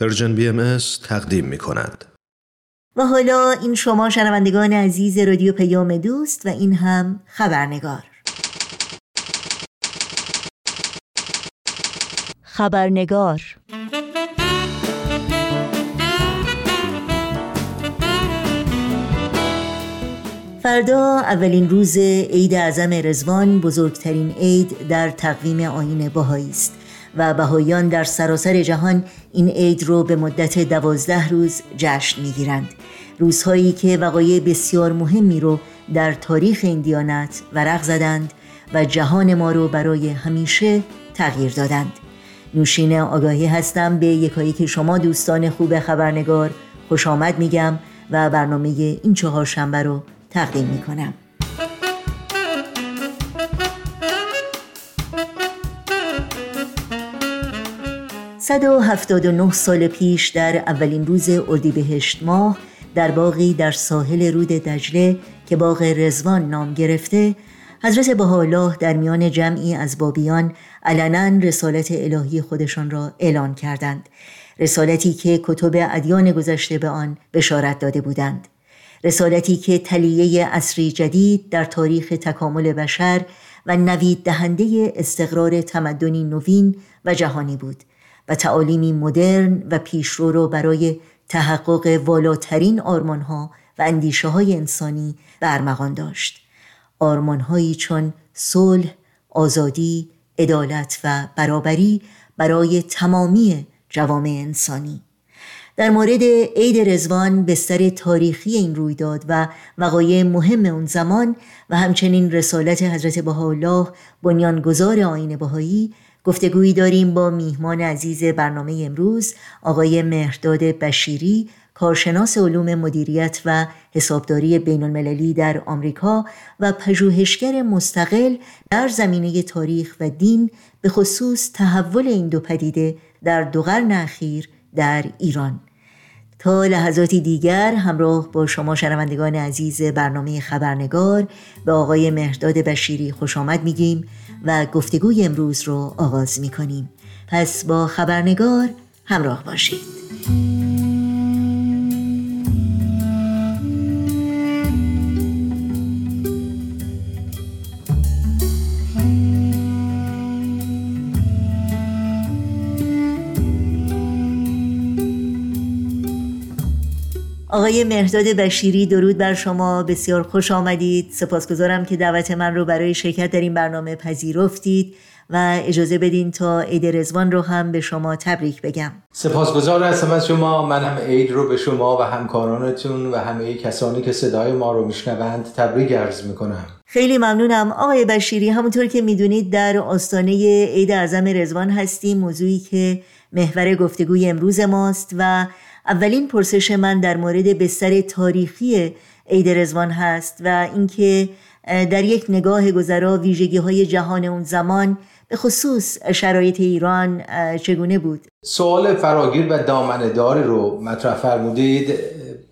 Persian BM تقدیم می کند. و حالا این شما شنوندگان عزیز رادیو پیام دوست و این هم خبرنگار. خبرنگار. فردا اولین روز عید اعظم رضوان بزرگترین عید در تقویم آیین بهایی است. و بهایان در سراسر جهان این عید رو به مدت دوازده روز جشن می‌گیرند. روزهایی که وقایع بسیار مهمی رو در تاریخ این دیانت ورق زدند و جهان ما رو برای همیشه تغییر دادند. نوشین آگاهی هستم به یکایی که شما دوستان خوب خبرنگار خوش آمد میگم و برنامه این چهار شنبه رو تقدیم می‌کنم. 179 سال پیش در اولین روز اردیبهشت ماه در باغی در ساحل رود دجله که باغ رزوان نام گرفته حضرت بهاءالله در میان جمعی از بابیان علنا رسالت الهی خودشان را اعلان کردند. رسالتی که کتب ادیان گذشته به آن بشارت داده بودند. رسالتی که تلیه اصری جدید در تاریخ تکامل بشر و نوید دهنده استقرار تمدنی نوین و جهانی بود. و تعالیمی مدرن و پیشرو رو برای تحقق والاترین آرمانها و اندیشه های انسانی برمغان داشت. آرمانهایی چون صلح، آزادی، عدالت و برابری برای تمامی جوامع انسانی. در مورد عید رزوان بستر تاریخی این رویداد و وقایع مهم اون زمان و همچنین رسالت حضرت بهاءالله بنیانگذار آین بهایی گفتگویی داریم با میهمان عزیز برنامه امروز آقای مهرداد بشیری کارشناس علوم مدیریت و حسابداری بین المللی در آمریکا و پژوهشگر مستقل در زمینه تاریخ و دین به خصوص تحول این دو پدیده در دو قرن اخیر در ایران. تا لحظاتی دیگر همراه با شما شنوندگان عزیز برنامه خبرنگار به آقای مهرداد بشیری خوش آمد میگیم و گفتگوی امروز رو آغاز می‌کنیم. پس با خبرنگار همراه باشید. آقای مهرداد بشیری درود بر شما. بسیار خوش آمدید. سپاسگزارم که دعوت من رو برای شرکت در این برنامه پذیرفتید و اجازه بدین تا عید رزوان رو هم به شما تبریک بگم. سپاسگزار هستم از شما. من هم عید رو به شما و همکارانتون و همه کسانی که صدای ما رو میشنوند تبریک عرض می‌کنم. خیلی ممنونم. آقای بشیری همونطور که می‌دونید در آستانه عید اعظم رزوان هستیم. موضوعی که محور گفتگوی امروز ماست و اولین پرسش من در مورد بستر تاریخی عید رزوان هست و اینکه در یک نگاه گذرا ویژگی های جهان اون زمان به خصوص شرایط ایران چگونه بود؟ سوال فراگیر و دامندار رو مطرح فرمودید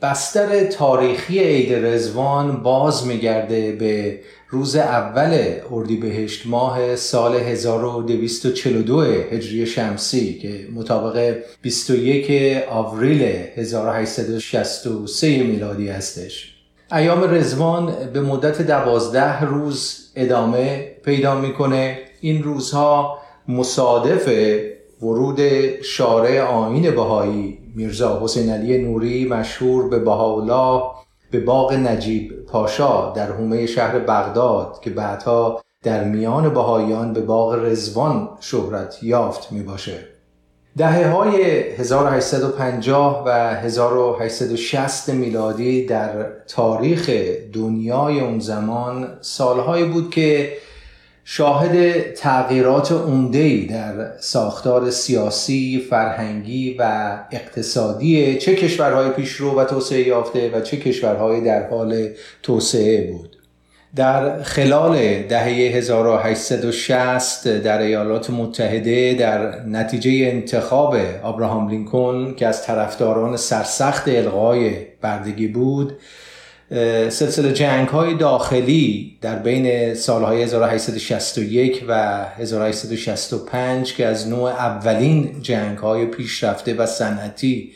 بستر تاریخی عید رزوان باز میگرده به روز اول اردیبهشت ماه سال 1242 هجری شمسی که مطابق 21 آوریل 1863 میلادی هستش. ایام رزوان به مدت دوازده روز ادامه پیدا می‌کنه. این روزها مصادف ورود شارع آین بهایی میرزا حسین علی نوری مشهور به بهاءالله به باغ نجیب پاشا در حومه شهر بغداد که بعدها در میان بهاییان به باغ رزوان شهرت یافت می باشه. دهه های 1850 و 1860 میلادی در تاریخ دنیای اون زمان سالهایی بود که شاهد تغییرات عمده‌ای در ساختار سیاسی، فرهنگی و اقتصادی چه کشورهای پیشرو و توسعه یافته و چه کشورهای در حال توسعه بود. در خلال دهه 1860 در ایالات متحده در نتیجه انتخاب آبراهام لینکلن که از طرفداران سرسخت الغای بردگی بود سلسله جنگ های داخلی در بین سالهای 1861 و 1865 که از نوع اولین جنگ های پیشرفته و صنعتی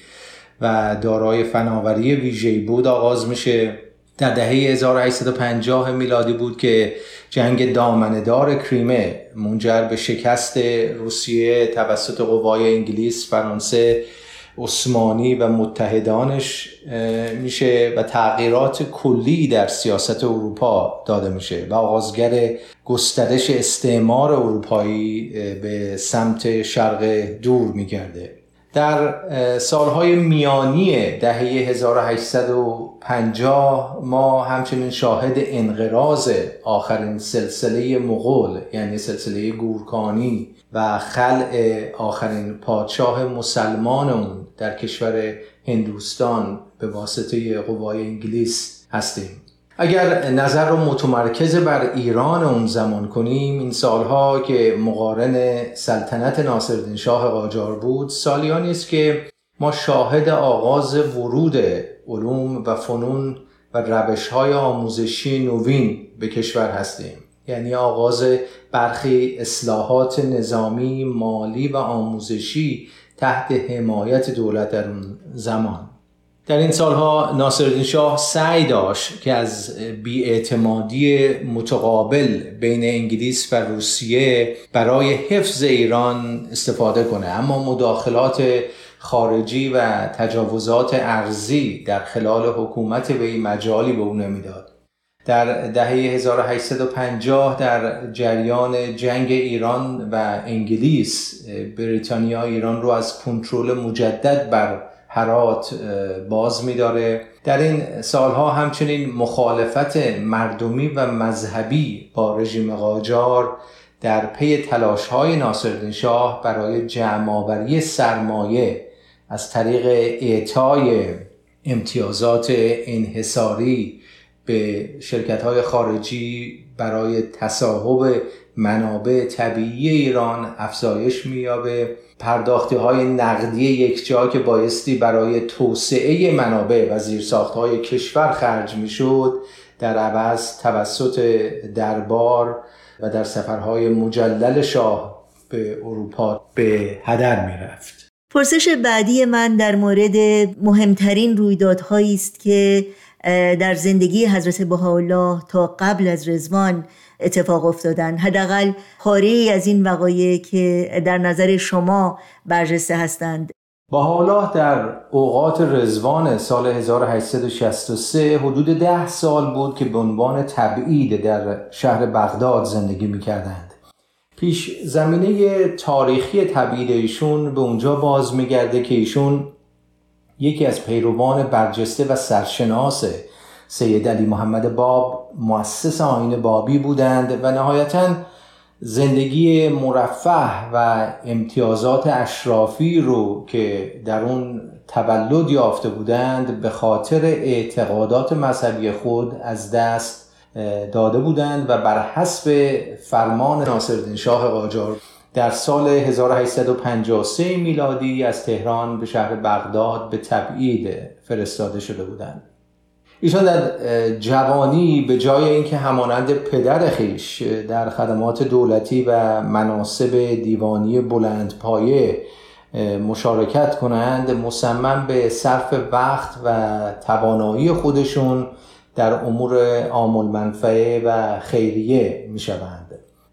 و دارای فناوری ویژه‌ای بود آغاز میشه. در دهه 1850 میلادی بود که جنگ دامندار کریمه منجر به شکست روسیه توسط قوای انگلیس، فرانسه، عثمانی و متحدانش میشه و تغییرات کلی در سیاست اروپا داده میشه و آغازگر گسترش استعمار اروپایی به سمت شرق دور میگرده. در سالهای میانی دهه 1850 ما همچنین شاهد انقراض آخرین سلسله مغول یعنی سلسله گورکانی و خلع آخرین پادشاه مسلمان اون در کشور هندوستان به واسطه قوای انگلیس هستیم. اگر نظر رو متمرکز بر ایران اون زمان کنیم این سالها که مقارن سلطنت ناصرالدین شاه قاجار بود سالیانی است که ما شاهد آغاز ورود علوم و فنون و روش های آموزشی نوین به کشور هستیم. یعنی آغاز برخی اصلاحات نظامی، مالی و آموزشی تحت حمایت دولت در اون زمان. در این سالها ناصرالدین شاه سعی داشت که از بیاعتمادی متقابل بین انگلیس و روسیه برای حفظ ایران استفاده کنه. اما مداخلات خارجی و تجاوزات ارزی در خلال حکومت وی مجالی به او نمی‌داد. در دهه 1850 در جریان جنگ ایران و انگلیس بریتانیا ایران رو از کنترل مجدد بر هرات باز میداره. در این سالها همچنین مخالفت مردمی و مذهبی با رژیم قاجار در پی تلاش های ناصرالدین شاه برای جمعآوری سرمایه از طریق اعطای امتیازات انحصاری به شرکت های خارجی برای تصاحب منابع طبیعی ایران افزایش مییابه. پرداختی های نقدی یک جا که بایستی برای توسعه منابع و زیرساخت های کشور خرج می‌شد در عوض توسط دربار و در سفرهای مجلل شاه به اروپا به هدر می‌رفت. پرسش بعدی من در مورد مهمترین رویدادهایی است که در زندگی حضرت بهاءالله تا قبل از رزوان اتفاق افتادن. حداقل پاره از این وقایع که در نظر شما برجسته هستند. بهاءالله در اوقات رزوان سال 1863 حدود ده سال بود که به عنوان تبعید در شهر بغداد زندگی می‌کردند. پیش زمینه تاریخی تبعید ایشون به اونجا باز میگرده که ایشون یکی از پیروان برجسته و سرشناس سید علی محمد باب مؤسس آین بابی بودند و نهایتا زندگی مرفه و امتیازات اشرافی رو که در اون تولد یافته بودند به خاطر اعتقادات مذهبی خود از دست داده بودند و بر حسب فرمان ناصرالدین شاه قاجار در سال 1853 میلادی از تهران به شهر بغداد به تبعید فرستاده شده بودند ایشان در جوانی به جای اینکه همانند پدر خیش در خدمات دولتی و مناسب دیوانی بلند پایه مشارکت کنند مصمم به صرف وقت و توانایی خودشون در امور عامل منفعه و خیریه می شوند.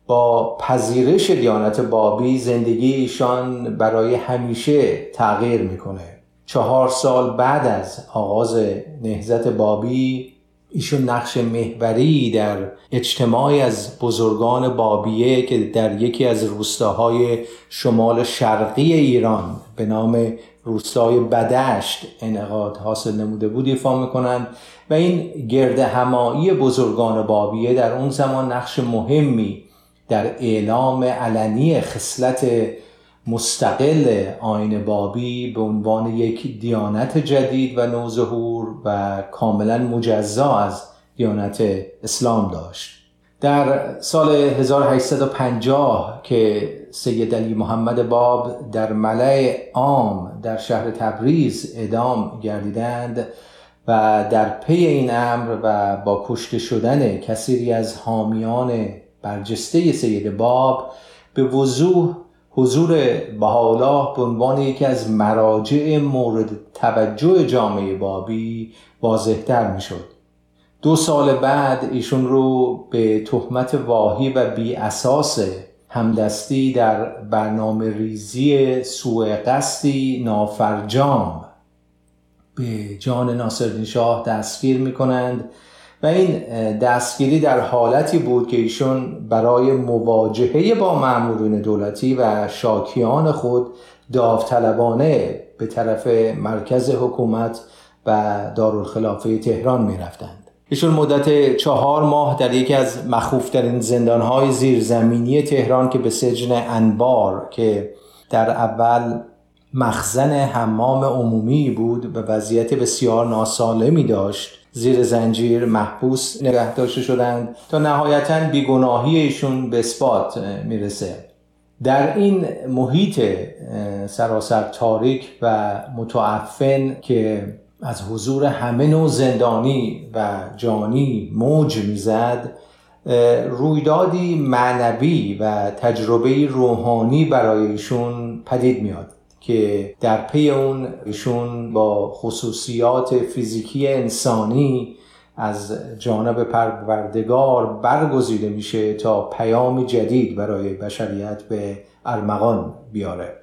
با پذیرش دیانت بابی زندگی ایشان برای همیشه تغییر می‌کنه. چهار سال بعد از آغاز نهزت بابی ایشون نقش محوری در اجتماعی از بزرگان بابیه که در یکی از روستاهای شمال شرقی ایران به نام روستای بدشت انعقاد حاصل نموده بود ایفا می‌کنند و این گرد همایی بزرگان بابیه در اون زمان نقش مهمی در اعلام علنی خصلت مستقل آین بابی به عنوان یک دیانت جدید و نوظهور و کاملا مجزا از دیانت اسلام داشت. در سال 1850 که سید علی محمد باب در ملع عام در شهر تبریز ادام گردیدند و در پی این امر و با کشته شدن کثیری از حامیان برجسته سید باب به وضوح حضور بهاءالله به عنوان یکی از مراجع مورد توجه جامعه بابی واضحتر می‌شد. دو سال بعد ایشون رو به تهمت واهی و بی اساس همدستی در برنامه ریزی سوء قصدی نافرجام به جان ناصرالدین شاه دستگیر می کنند و این دستگیری در حالتی بود که ایشون برای مواجهه با مامورین دولتی و شاکیان خود داوطلبانه به طرف مرکز حکومت و دارالخلافه تهران می رفتند. ایشون مدت چهار ماه در یکی از مخوفترین زندانهای زیرزمینی تهران که به سجن انبار که در اول مخزن حمام عمومی بود به وضعیت بسیار ناسالمی داشت زیر زنجیر محبوس نگه داشته شدند تا نهایتا بیگناهی ایشون به اثبات می‌رسه. در این محیط سراسر تاریک و متعفن که از حضور همه نوع زندانی و جانی موج می‌زد رویدادی معنوی و تجربه روحانی برای ایشون پدید میاد که در پی اون ایشون با خصوصیات فیزیکی انسانی از جانب پروردگار برگزیده میشه تا پیام جدید برای بشریت به ارمغان بیاره.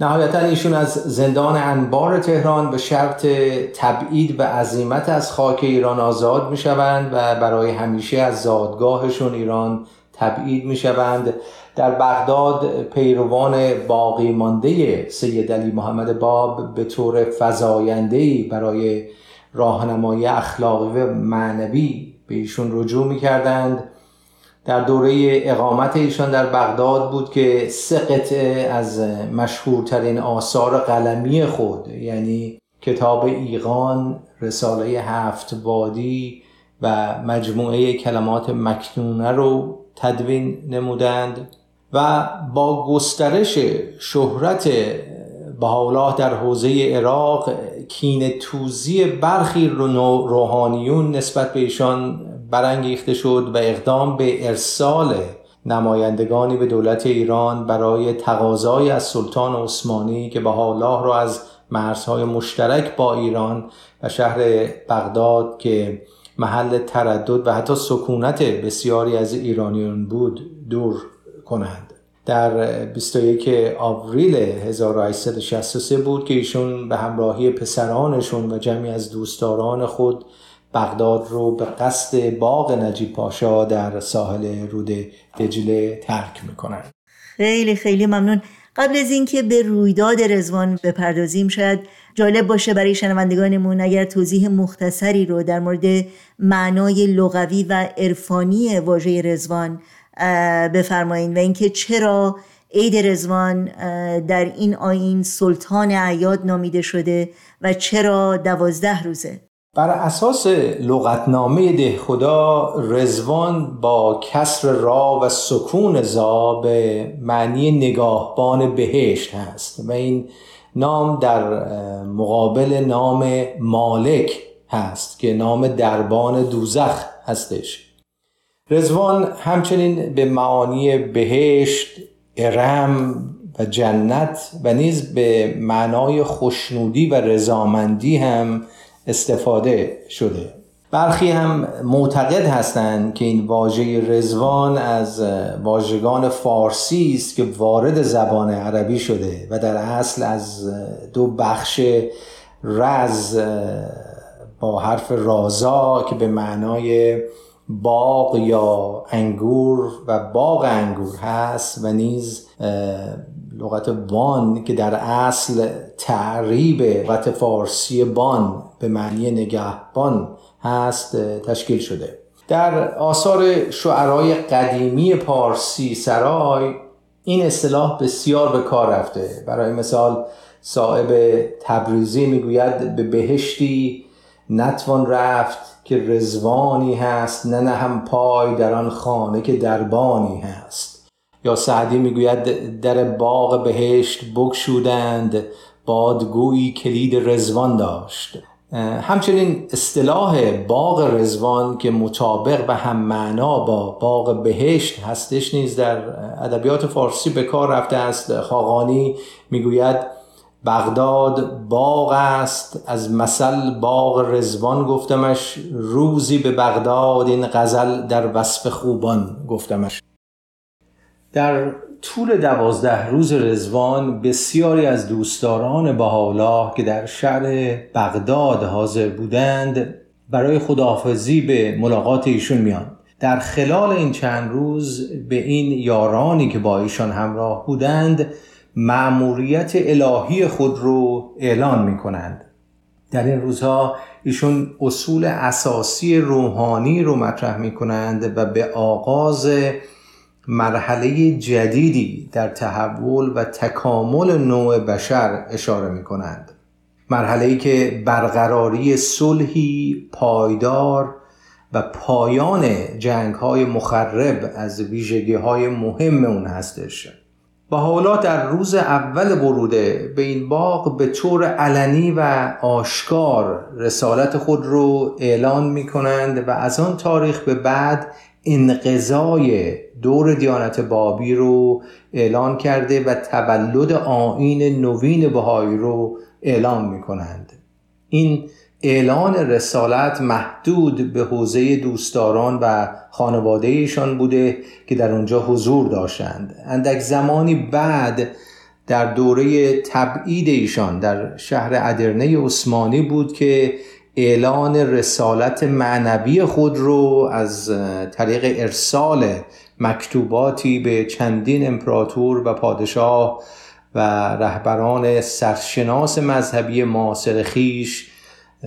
نهایتا ایشون از زندان انبار تهران به شرط تبعید و عظیمت از خاک ایران آزاد می‌شوند و برای همیشه از زادگاهشون ایران تبعید می‌شوند. در بغداد پیروان باقی مانده سید علی محمد باب به طور فزایندهی برای راهنمایی اخلاقی و معنوی به ایشون رجوع می‌کردند. در دوره اقامت ایشان در بغداد بود که سه قطعه از مشهورترین آثار قلمی خود یعنی کتاب ایقان، رساله هفت بادی و مجموعه کلمات مکنونه رو تدوین نمودند. و با گسترش شهرت بهاءالله در حوزه عراق کین توزی برخی روحانیون نسبت به ایشان برانگیخته شد و اقدام به ارسال نمایندگانی به دولت ایران برای تقاضای از سلطان عثمانی که بهاءالله را از مرزهای مشترک با ایران و شهر بغداد که محل تردد و حتی سکونت بسیاری از ایرانیان بود دور کنند. در 21 آوریل 1863 بود که ایشون به همراهی پسرانشون و جمعی از دوستداران خود بغداد رو به قصد باغ نجیب پاشا در ساحل رود دجله ترک می‌کنند. خیلی خیلی ممنون. قبل از اینکه به رویداد رزوان بپردازیم شاید جالب باشه برای شنوندگانمون اگر توضیح مختصری رو در مورد معنای لغوی و عرفانی واژه رزوان بفرمایید و اینکه چرا عید رزوان در این آین سلطان عیاد نامیده شده و چرا دوازده روزه؟ بر اساس لغتنامه ده خدا رزوان با کسر را و سکون زا به معنی نگاهبان بهشت هست و این نام در مقابل نام مالک هست که نام دربان دوزخ هستش. رزوان همچنین به معانی بهشت ارم و جنت و نیز به معنای خوشنودی و رضامندی هم استفاده شده. برخی هم معتقد هستند که این واژه رزوان از واژگان فارسی است که وارد زبان عربی شده و در اصل از دو بخش رز با حرف رازا که به معنای باغ یا انگور و باغ انگور هست و نیز لغت بان که در اصل تعریب لغت فارسی بان به معنی نگهبان هست تشکیل شده. در آثار شعرهای قدیمی پارسی سرای این اصطلاح بسیار به کار رفته. برای مثال صاحب تبریزی می‌گوید به بهشتی نتوان رفت که رزوانی هست نه نه هم پای در آن خانه که دربانی هست. یا سعدی می‌گوید در باغ بهشت بگشودند بادگویی کلید رزوان داشت. همچنین اصطلاح باغ رزوان که مطابق و هم معنا با باغ بهشت هستش نیز در ادبیات فارسی به کار رفته است. خاقانی می‌گوید بغداد باغ است از مثل باغ رزوان گفتمش روزی به بغداد این غزل در وصف خوبان گفتمش. در طول دوازده روز رزوان بسیاری از دوستداران بهاءالله که در شهر بغداد حاضر بودند برای خداحافظی به ملاقات ایشون میان. در خلال این چند روز به این یارانی که با ایشان همراه بودند معموریت الهی خود رو اعلان می کنند در این روزها ایشون اصول اساسی روحانی رو مطرح می کنند و به آغاز مرحله جدیدی در تحول و تکامل نوع بشر اشاره می کنند مرحله ای که برقراری صلحی پایدار و پایان جنگ های مخرب از ویژگی های مهم اون هستش. حالا در روز اول وروده به این باغ به طور علنی و آشکار رسالت خود رو اعلان می کنند و از آن تاریخ به بعد انقضای دور دیانت بابی رو اعلان کرده و تولد آین نوین بهایی رو اعلان می کنند این اعلان رسالت محدود به حوزه دوستداران و خانواده ایشان بوده که در اونجا حضور داشتند. اندک زمانی بعد در دوره تبعید ایشان در شهر ادرنه عثمانی بود که اعلان رسالت معنوی خود رو از طریق ارسال مکتوباتی به چندین امپراتور و پادشاه و رهبران سرشناس مذهبی معاصر خیش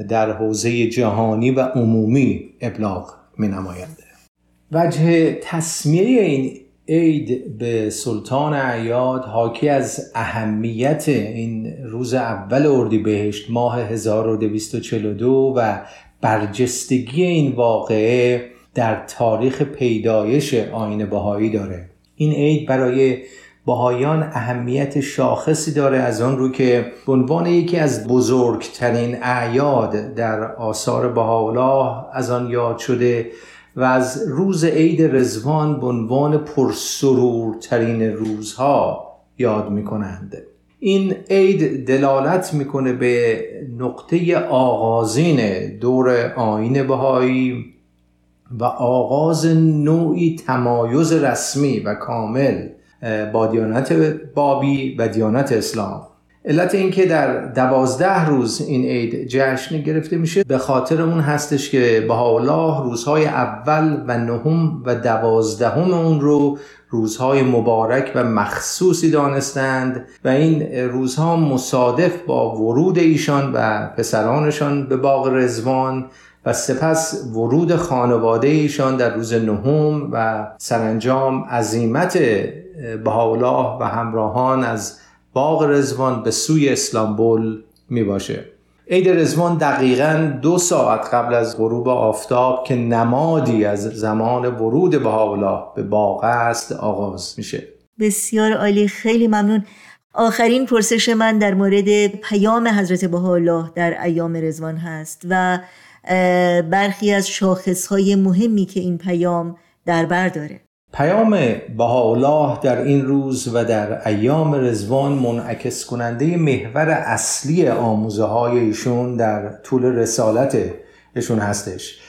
در حوزه جهانی و عمومی ابلاغ می نمایند. وجه تصمیه این عید به سلطان عیاد حاکی از اهمیت این روز اول اردیبهشت ماه 1242 و برجستگی این واقعه در تاریخ پیدایش آین بهایی داره این عید برای بهایان اهمیت شاخصی داره از آن رو که به عنوان یکی از بزرگترین اعیاد در آثار بهاءالله از آن یاد شده و از روز عید رزوان به عنوان پرسرورترین روزها یاد می کنند. این عید دلالت می‌کنه به نقطه آغازین دور آین بهایی و آغاز نوعی تمایز رسمی و کامل با دیانت بابی و دیانت اسلام. علت اینکه در دوازده روز این عید جشن گرفته میشه به خاطر اون هستش که بهاءالله روزهای اول و نهم و دوازدهم اون رو روزهای مبارک و مخصوصی دانستند و این روزها مصادف با ورود ایشان و پسرانشان به باغ رزوان و سپس ورود خانواده ایشان در روز نهم و سرانجام عظیمت بهاءالله و همراهان از باغ رزوان به سوی اسلامبول می باشه عید رزوان دقیقا دو ساعت قبل از غروب آفتاب که نمادی از زمان ورود بهاءالله به باغ است آغاز میشه. بسیار عالی خیلی ممنون. آخرین پرسش من در مورد پیام حضرت بهاءالله در ایام رزوان هست و برخی از شاخصهای مهمی که این پیام در بر داره. پیام بهاءالله در این روز و در ایام رزوان منعکس کننده محور اصلی آموزه های ایشون در طول رسالت ایشون هستش.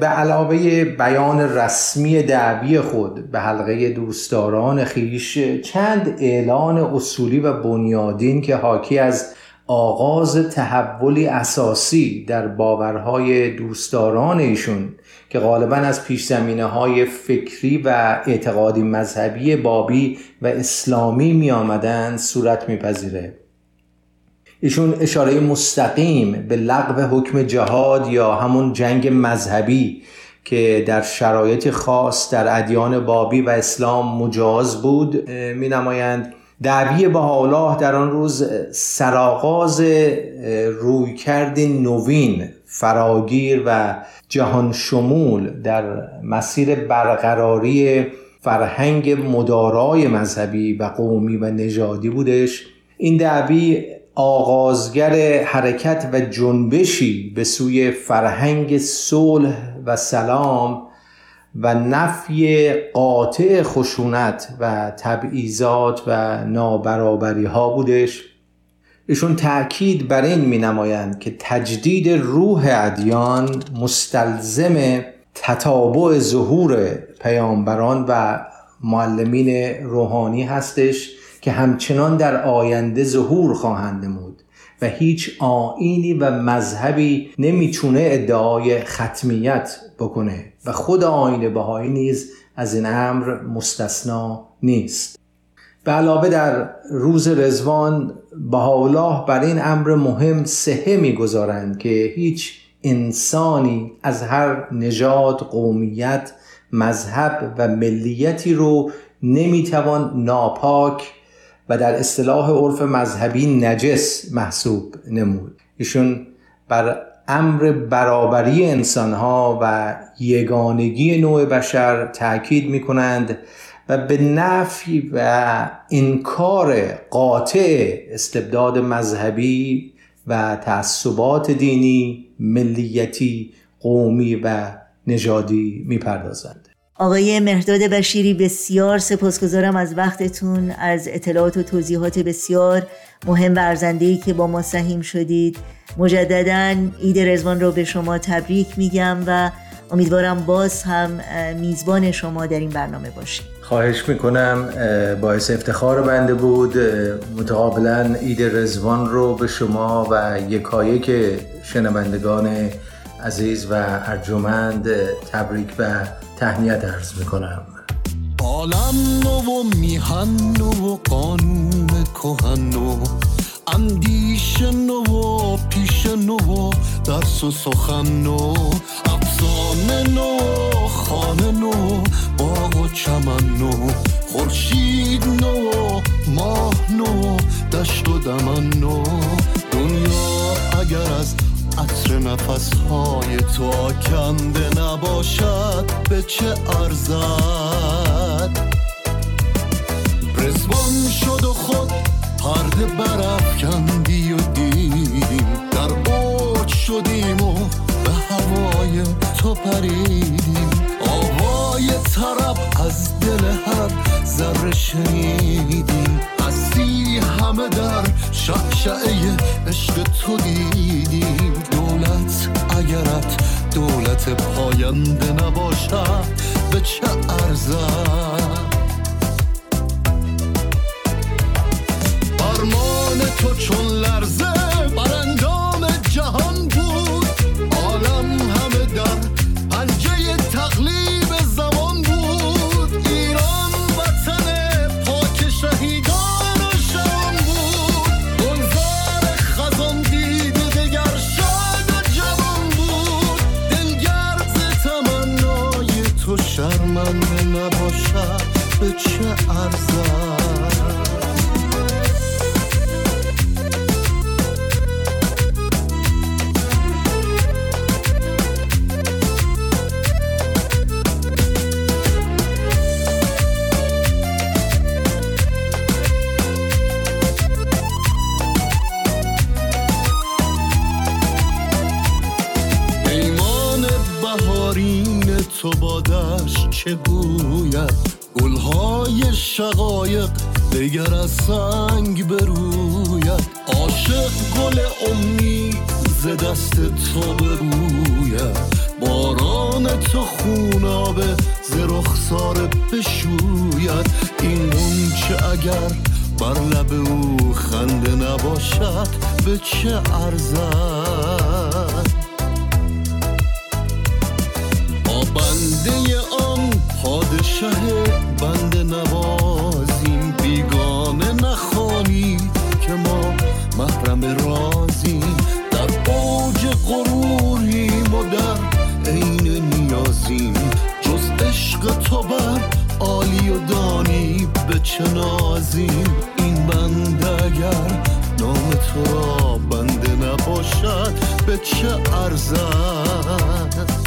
به علاوه بیان رسمی دعوی خود به حلقه دوستداران خیش چند اعلان اصولی و بنیادین که حاکی از آغاز تحولی اساسی در باورهای دوستداران ایشون که غالبا از پیش زمینه های فکری و اعتقادی مذهبی بابی و اسلامی می آمدن صورت میپذیره. ایشون اشاره مستقیم به لغو حکم جهاد یا همون جنگ مذهبی که در شرایط خاص در ادیان بابی و اسلام مجاز بود می نمایند دعوی بهاءالله در آن روز سرآغاز رویکرد نوین فراگیر و جهان شمول در مسیر برقراری فرهنگ مدارای مذهبی و قومی و نژادی بودش. این دعوی آغازگر حرکت و جنبشی به سوی فرهنگ صلح و سلام و نفی قاطع خشونت و تبعیضات و نابرابری ها بودش. ایشون تأکید بر این می نمایند که تجدید روح ادیان مستلزم تتابع ظهور پیامبران و معلمین روحانی هستش که همچنان در آینده ظهور خواهند نمود و هیچ آینی و مذهبی نمی‌تونه ادعای ختمیت بکنه و خود آین بهایی نیز از این امر مستثنا نیست. به علاوه در روز رزوان بهاءالله بر این امر مهم سهه می‌گذارند که هیچ انسانی از هر نژاد قومیت مذهب و ملیتی رو نمی‌توان ناپاک و در اصطلاح عرف مذهبی نجس محسوب نمود. ایشون بر امر برابری انسانها و یگانگی نوع بشر تاکید می کنند و به نفی و انکار قاطع استبداد مذهبی و تعصبات دینی ملیتی قومی و نژادی می‌پردازند. آقای مهداد بشیری بسیار سپاسگزارم از وقتتون از اطلاعات و توضیحات بسیار مهم و ارزندهی که با ما سهیم شدید. مجددا عید رزوان رو به شما تبریک میگم و امیدوارم باز هم میزبان شما در این برنامه باشیم. خواهش می‌کنم باعث افتخار بنده بود. متقابلا عید رزوان رو به شما و یکایک شنوندگان عزیز و ارجمند تبریک و تهنیت عرض می‌کنم. عالم نو و میهن نو و قانون کهن نو اندیش نو و پیش نو و درس و سخن نو افسانه نو خانه نو باغ و چمن نو خورشید نو ماه نو دشت و دمن نو. دنیا اگر از عطر نفس های تو آکنده نباشد به چه ارزد؟ رزوان شد و خود پرده برافکندی و دیدیم در اوج شدیم و به هوای تو طرب از دل هر ذره شنیدیم سی همه در شعشعه عشق تو دیدیم دولت اگرت دولت پاینده نباشد به چه ارزد؟ شرمنده نباشد به چه ارزد چه گوید گلهای شقایق دگر از سنگ بروید. عاشق گل امید ز دست تو بروید باران تو خونابه ز رخسار بشوید. این منچه اگر بر لب او خنده نباشد به چه ارزد؟ ما بنده آن پادشه بنده نوازیم بیگانه نخوانی که ما محرم رازیم. در اوج غروریم و در عین نیازیم. جز عشق تو بر عالی و دانی به چه نازیم. این بنده اگر نام تو را بنده نباشد به چه ارزد؟